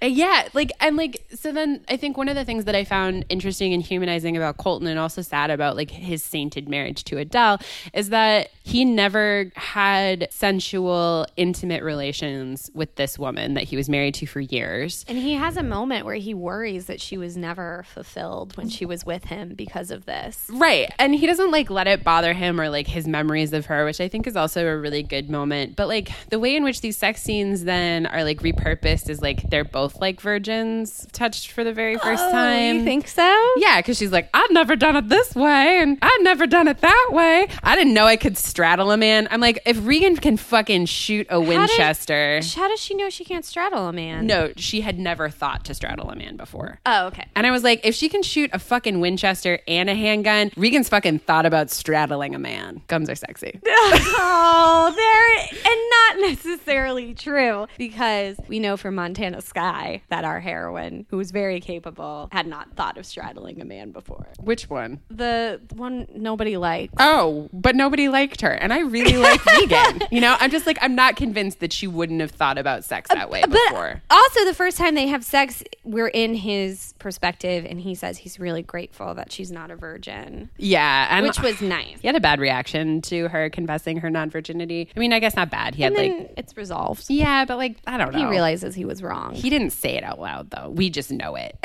Uh, Yeah, like and like so then I think one of the things that I found interesting and humanizing about Colton and also sad about like his sainted marriage to Adele is that he never had sensual intimate relations with this woman that he was married to for years. And he has a moment where he worries that she was never fulfilled when she was with him because of this. Right. And he doesn't like let it bother him or like his memories of her, which I think is also a really good moment. But like the way in which these sex scenes then are like repurposed is like they're both like virgins touched for the very first time. Oh, You think so? Yeah, because she's like, I've never done it this way, and I've never done it that way. I didn't know I could straddle a man. I'm like, if Regan can fucking shoot a Winchester. How does she know she can't straddle a man? no, she had never thought to straddle a man before. Oh, okay. And I was like, if she can shoot a fucking Winchester and a handgun, Regan's fucking thought about straddling a man. Guns are sexy. oh, there and not necessarily true because we know from Montana Sky that our heroine, who was very capable, had not thought of straddling a man before. Which one? The one nobody liked. Oh, but nobody liked her. And I really like Regan. You know, I'm just like, I'm not convinced that she wouldn't have thought about sex that way before. But also, the first time they have sex, we're in his perspective, and he says he's really grateful that she's not a virgin, Yeah. And which was nice. He had a bad reaction to her confessing her non virginity. I mean, I guess not bad. He had like, it's resolved. yeah, but like, I don't know. He realizes he was wrong. He didn't say it out loud though. We just know it.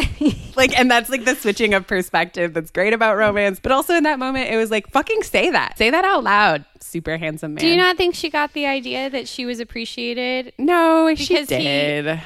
like, and that's like the switching of perspective that's great about romance. But also in that moment, it was like, fucking say that. Say that out loud. Super handsome man. Do you not think she got the idea that she was appreciated? No, she Because he- did.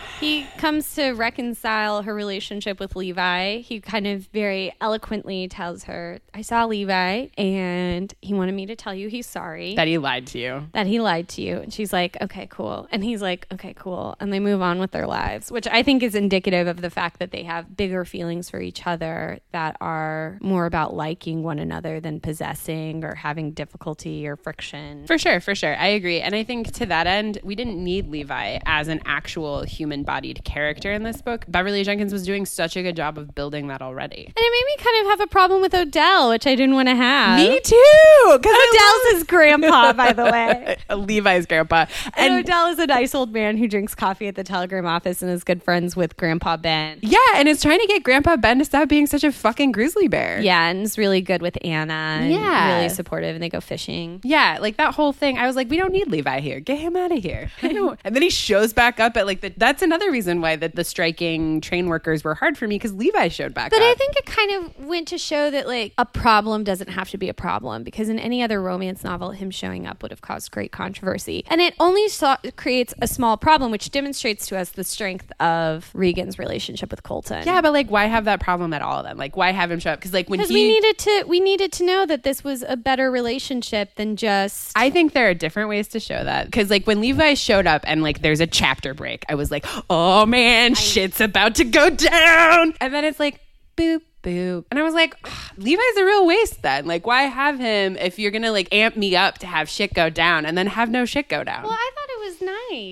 Comes to reconcile her relationship with Levi. He kind of very eloquently tells her, I saw Levi and he wanted me to tell you he's sorry. that he lied to you. that he lied to you. And she's like, okay, cool. And he's like, okay, cool. And they move on with their lives, which I think is indicative of the fact that they have bigger feelings for each other that are more about liking one another than possessing or having difficulty or friction. For sure, for sure. I agree. And I think to that end, we didn't need Levi as an actual human bodied character in this book. Beverly Jenkins was doing such a good job of building that already. And it made me kind of have a problem with Odell, which I didn't want to have. Me too. Because Odell's his grandpa, by the way. Levi's grandpa. And And Odell is a nice old man who drinks coffee at the Telegram office and is good friends with Grandpa Ben. Yeah, and is trying to get Grandpa Ben to stop being such a fucking grizzly bear. Yeah, and is really good with Anna. Yeah. really supportive, and they go fishing. Yeah, like that whole thing. I was like, we don't need Levi here. Get him out of here. I know. and then he shows back up at like the. That's another reason why the, the striking train workers were hard for me because Levi showed back But up. I think it kind of went to show that like a problem doesn't have to be a problem because in any other romance novel, him showing up would have caused great controversy, and it only saw, creates a small problem, which demonstrates to us the strength of Regan's relationship with Colton. yeah, but like, why have that problem at all then? Like, why have him show up? Because like when he, we needed to we needed to know that this was a better relationship than just I think there are different ways to show that. Because like when Levi showed up and like there's a chapter break, I was like, oh Oh, man, shit's about to go down. And then it's like, boop. Boop. And I was like, Levi's a real waste then. Like, why have him if you're gonna like amp me up to have shit go down and then have no shit go down? Well, I thought it was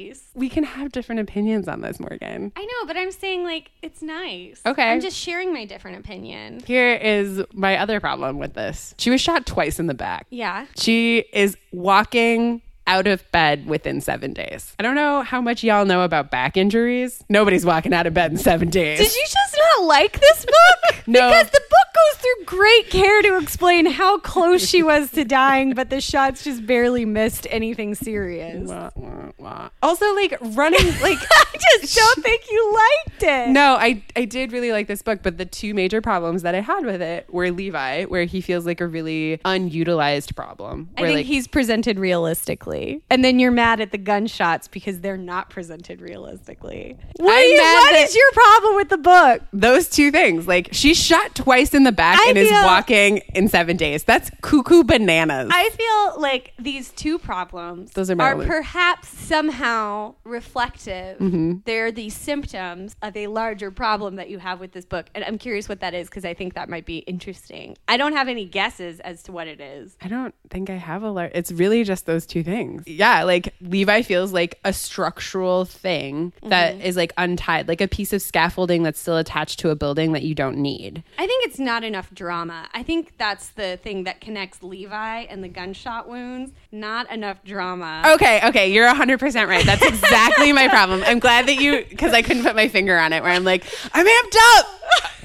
nice. we can have different opinions on this, Morgan. I know, but I'm saying like it's nice. Okay. I'm just sharing my different opinion. Here is my other problem with this. She was shot twice in the back. Yeah. She is walking out of bed within seven days. I don't know how much y'all know about back injuries. Nobody's walking out of bed in seven days. Did you just not like this book? No. Because the book goes through great care to explain how close she was to dying, but the shots just barely missed anything serious. Wah, wah, wah. Also, like running, like I just don't think you liked it. no, I I did really like this book, but the two major problems that I had with it were Levi, where he feels like a really unutilized problem. I think like he's presented realistically. And then you're mad at the gunshots because they're not presented realistically. What, mad what that- is your problem with the book? those two things, like she's shot twice in the back I and is walking in seven days. That's cuckoo bananas. I feel like these two problems Those are are perhaps somehow reflective. Mm-hmm. They're the symptoms of a larger problem that you have with this book. And I'm curious what that is because I think that might be interesting. I don't have any guesses as to what it is. I don't think I have a lot. It's really just those two things. Yeah, like Levi feels like a structural thing that mm-hmm. is like untied, like a piece of scaffolding that's still attached to a building that you don't need. I think it's not enough drama. I think that's the thing that connects Levi and the gunshot wounds. Not enough drama. Okay, okay, you're 100% right. That's exactly my problem. I'm glad that you, because I couldn't put my finger on it, where I'm like, I'm amped up.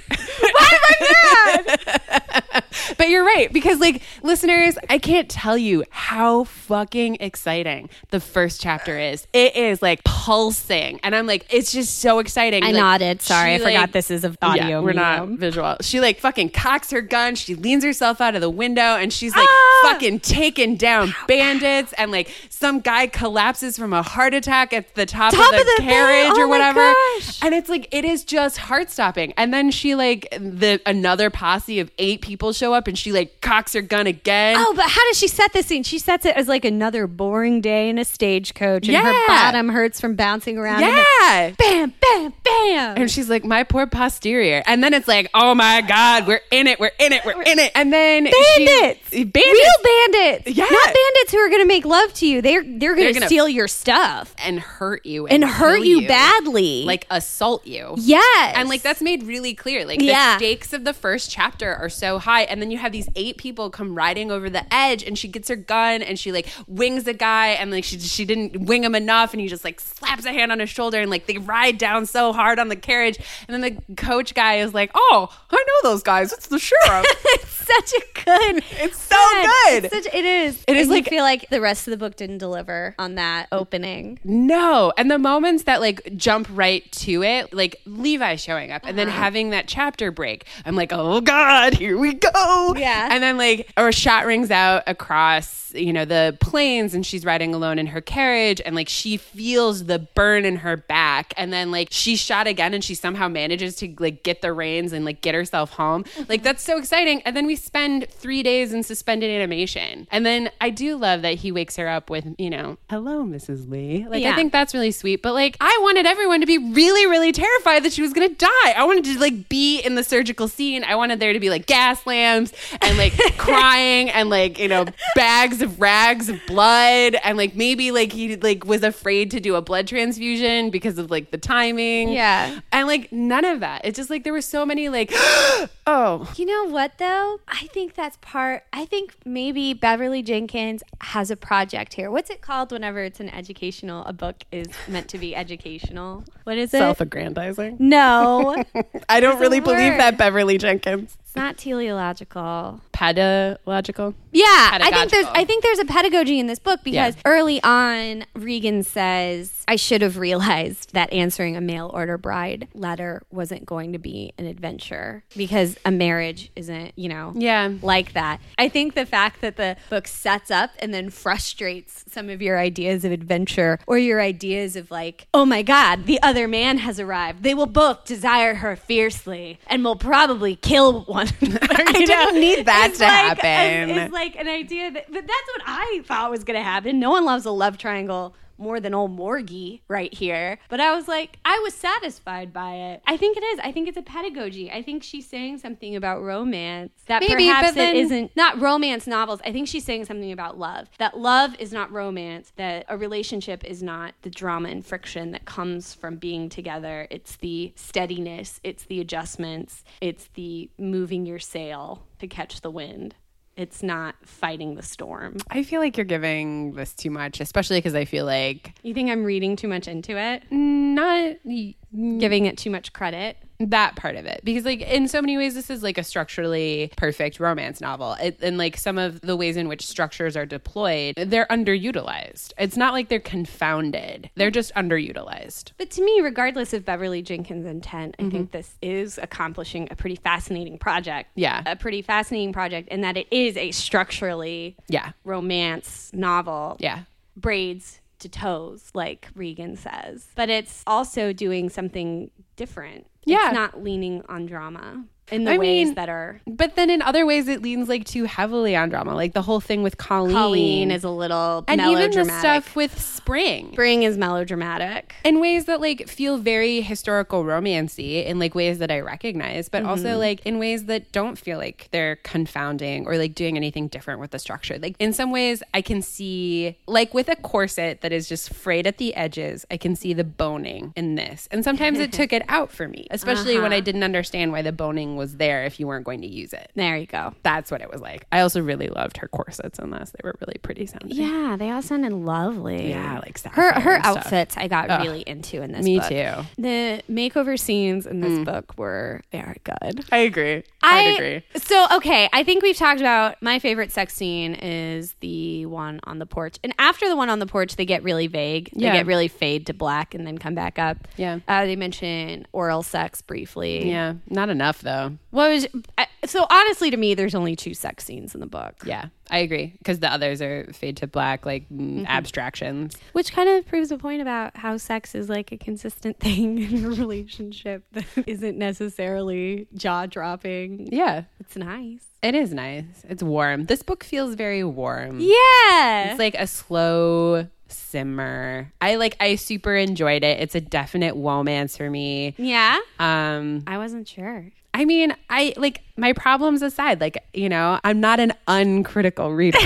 Why am I mad? but you're right because like listeners i can't tell you how fucking exciting the first chapter is it is like pulsing and i'm like it's just so exciting I Like, nodded. Sorry, I she, forgot like- this is of audio. yeah, we're not visual. She like fucking cocks her gun. She leans herself out of the window and she's like Ah! fucking taking down bandits. And like some guy collapses from a heart attack at the top, Top of the, of the carriage Oh or my whatever. gosh. And it's like it is just heart stopping. And then she like the another posse of eight people show up and she like cocks her gun again. Oh, but how does she set this scene? She sets it as like another boring day in a stagecoach, and Yeah. her bottom hurts from bouncing around. and yeah. bam, bam, bam. And she's like, my poor posterior. And then it's like, oh my God, we're in it, we're in it, we're in it. And then bandits, She, bandits. real bandits, Yeah. not bandits who are going to make love to you. They're they're going to steal your stuff and hurt you and hurt kill you, badly. like assault you. yes, And like that's made really clear. Like Yeah. the stakes of the first chapter are so high, and then you have these eight people come riding over the edge, and she gets her gun and she like wings a guy, and like she she didn't wing him enough, and he just like slaps a hand on his shoulder, and like they ride down so hard on the carriage, and then the coach guy is like, "Oh, I know those guys. It's the sheriff." it's such a good. It's so good. It's such, it is. It is like- feel like the rest of the book didn't deliver on that opening. No. And the moments that like jump right to it, like Levi showing up and then Uh-huh. having that chapter break, I'm like, oh God, here we go. Yeah. And then like, or a shot rings out across, you know, the plains and she's riding alone in her carriage and like she feels the burn in her back. And then like she's shot again and she somehow manages to like get the reins and like get herself home. Mm-hmm. Like that's so exciting. And then we spend three days in suspended animation. And then I do love that he wakes her up with, you know, hello, Mrs. Lee. Like I think that's really sweet. But like I wanted everyone to be really, really terrified that she was gonna die. I wanted to like be in the surgical scene. I wanted there to be like gas lamps and like crying and like, you know, bags of rags of blood and like maybe like he like was afraid to do a blood transfusion because of like the timing. Yeah. And like none of that. It's just like there were so many like oh. You know what though? I think that's part I think maybe Beverly Jenkins has a project here. What's it called whenever it's an educational, a book is meant to be educational? What is it? Self-aggrandizing. no, I don't really believe that Beverly Jenkins. Not teleological. Pedagogical. Yeah, I think there's I think there's a pedagogy in this book because Yeah. early on Regan says I should have realized that answering a mail order bride letter wasn't going to be an adventure because a marriage isn't, you know, Yeah. like that. I think the fact that the book sets up and then frustrates some of your ideas of adventure or your ideas of like, oh my God, the other man has arrived. They will both desire her fiercely and will probably kill one. I didn't need that to happen. It's like an idea that, but that's what I thought was going to happen. No one loves a love triangle more than old Morgie right here. But I was like, I was satisfied by it. I think it is. I think it's a pedagogy. I think she's saying something about romance that Maybe, perhaps then- it isn't not romance novels. I think she's saying something about love. That love is not romance, that a relationship is not the drama and friction that comes from being together. It's the steadiness, it's the adjustments, it's the moving your sail to catch the wind. It's not fighting the storm. I feel like you're giving this too much, especially because I feel like You think I'm reading too much into it? not Giving it too much credit? That part of it. Because like in so many ways this is like a structurally perfect romance novel. It, and like some of the ways in which structures are deployed they're underutilized. It's not like they're confounded. They're just underutilized. But to me, regardless of Beverly Jenkins' intent, I think mm-hmm. this is accomplishing a pretty fascinating project. Yeah. A pretty fascinating project in that it is a structurally yeah. romance novel. yeah. Braids to toes, like Regan says. But it's also doing something different. Yeah. It's not leaning on drama in the I ways mean, that are. but then in other ways it leans like too heavily on drama like the whole thing with colleen, Colleen is a little and even the stuff with spring Spring is melodramatic. in ways that like feel very historical romancy in like ways that I recognize, but Mm-hmm. also like in ways that don't feel like they're confounding or like doing anything different with the structure. Like in some ways I can see like with a corset that is just frayed at the edges, I can see the boning in this. And sometimes it took it out for me, especially when Uh-huh. I didn't understand why the boning was there if you weren't going to use it. There you go. That's what it was like. I also really loved her corsets in this. They were really pretty sounding. Yeah, they all sounded lovely. Yeah, like her her stuff. outfits I got Ugh. really into in this Me book. too. The makeover scenes in this book were very good. I agree. I agree. So okay, I think we've talked about my favorite sex scene is the one on the porch, and after the one on the porch, they get really vague. Yeah. They get really fade to black and then come back up. Yeah. uh, they mention oral sex briefly. Yeah, not enough though. What was I, so? Honestly, to me, there's only two sex scenes in the book. Yeah, I agree because the others are fade to black, like mm, Mm-hmm. abstractions. Which kind of proves a point about how sex is like a consistent thing in a relationship that isn't necessarily jaw dropping. Yeah, It's nice. it is nice. It's warm. This book feels very warm. Yeah. It's like a slow simmer. I like. I super enjoyed it. It's a definite romance for me. yeah. Um, I wasn't sure. I mean, I like my problems aside. Like, you know, I'm not an uncritical reader.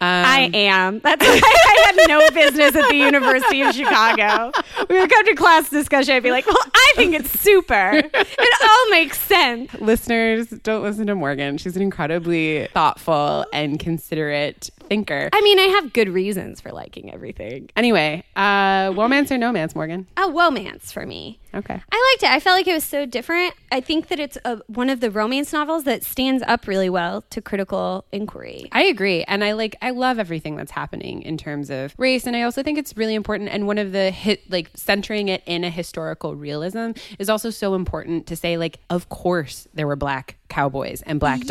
I am. That's why I had no business at the University of Chicago. We would come to class discussion. I'd be like, "Well, I think it's super. It all makes sense." Listeners, don't listen to Morgan. She's an incredibly thoughtful and considerate thinker. I mean, I have good reasons for liking everything. Anyway, uh, romance or no romance, Morgan? A romance for me. Okay. I liked it. I felt like it was so different. I think that it's a, one of the romance novels that stands up really well to critical inquiry. I agree. And I like I love everything that's happening in terms of race and I also think it's really important and one of the hit like centering it in a historical realism is also so important to say like of course there were black cowboys and black Yes.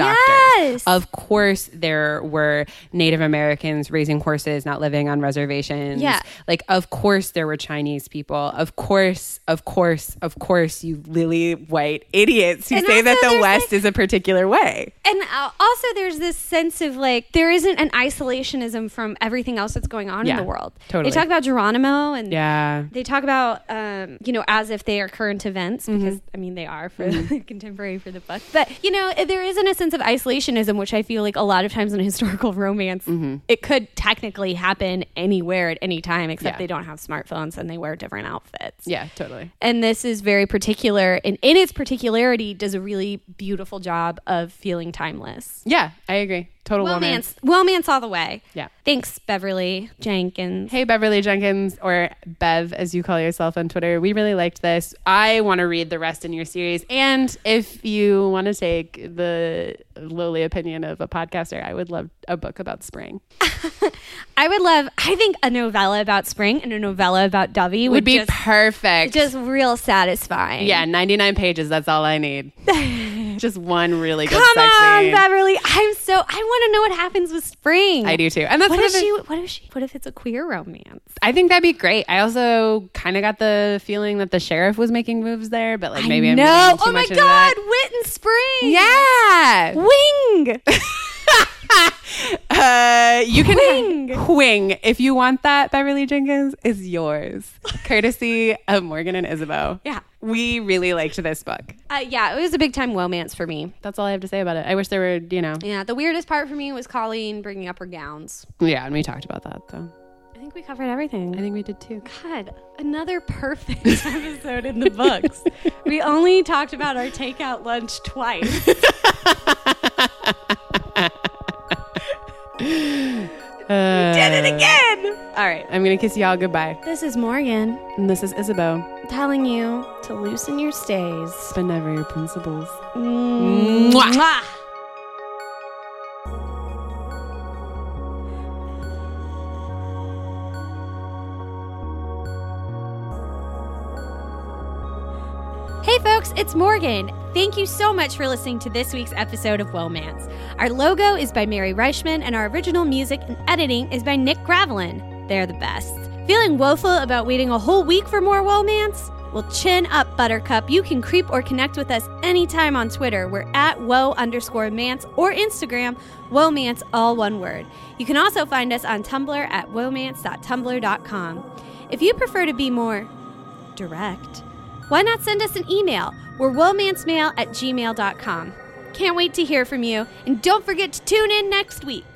doctors. Of course there were Native Americans raising horses, not living on reservations. Yeah. Like of course there were Chinese people. Of course, of course, of course you lily white idiots who And say that the West like- is a particular way. And also, there's this sense of like there isn't an isolationism from everything else that's going on Yeah, in the world. totally. They talk about Geronimo and Yeah. they talk about um, you know as if they are current events Mm-hmm. because I mean they are for contemporary for the book. But you know there isn't a sense of isolationism, which I feel like a lot of times in a historical romance Mm-hmm. it could technically happen anywhere at any time, except Yeah. they don't have smartphones and they wear different outfits. Yeah, totally. And this is very particular, and in its particularity, does a really beautiful job of feeling timeless. Yeah, I agree. Total romance. Romance all the way. Yeah. Thanks, Beverly Jenkins. Hey, Beverly Jenkins, or Bev, as you call yourself on Twitter. We really liked this. I want to read the rest in your series. And if you want to take the lowly opinion of a podcaster, I would love a book about spring. I would love, I think a novella about spring and a novella about Dovey would, Would be just, perfect. just real satisfying. yeah, 99 pages. That's all I need. just one really good Come sex on, scene. Beverly. I'm so, I want to know what happens with spring. I do too. And that's What if she, what if she, what if it's a queer romance? I think that'd be great. I also kind of got the feeling that the sheriff was making moves there, but like maybe I I'm too Oh my God. that. Wit and spring. Yeah. Wing. Uh, you can Wing. wing if you want that. Beverly Jenkins is yours, courtesy of Morgan and Isabeau. Yeah. We really liked this book. Uh, yeah, it was a big time romance for me. That's all I have to say about it. I wish there were, you know, Yeah, the weirdest part for me was Colleen bringing up her gowns. yeah, and we talked about that though. I think we covered everything. I think we did too. God, another perfect episode in the books. we only talked about our takeout lunch twice. Uh, Did it again. All right, I'm gonna kiss y'all goodbye, This is Morgan and this is Isabeau. telling you to loosen your stays. Spend never your principles. Mwah. Mwah. Hey folks, it's Morgan. Thank you so much for listening to this week's episode of Womance. Our logo is by Mary Reichman, and our original music and editing is by Nick Gravelin. They're the best. Feeling woeful about waiting a whole week for more Womance? Well, chin up, Buttercup. You can creep or connect with us anytime on Twitter. We're at woe underscore mance or Instagram, womance, all one word. You can also find us on Tumblr at womance.tumblr.com. If you prefer to be more direct, why not send us an email? We're womancemail at gmail.com. Can't wait to hear from you, and don't forget to tune in next week.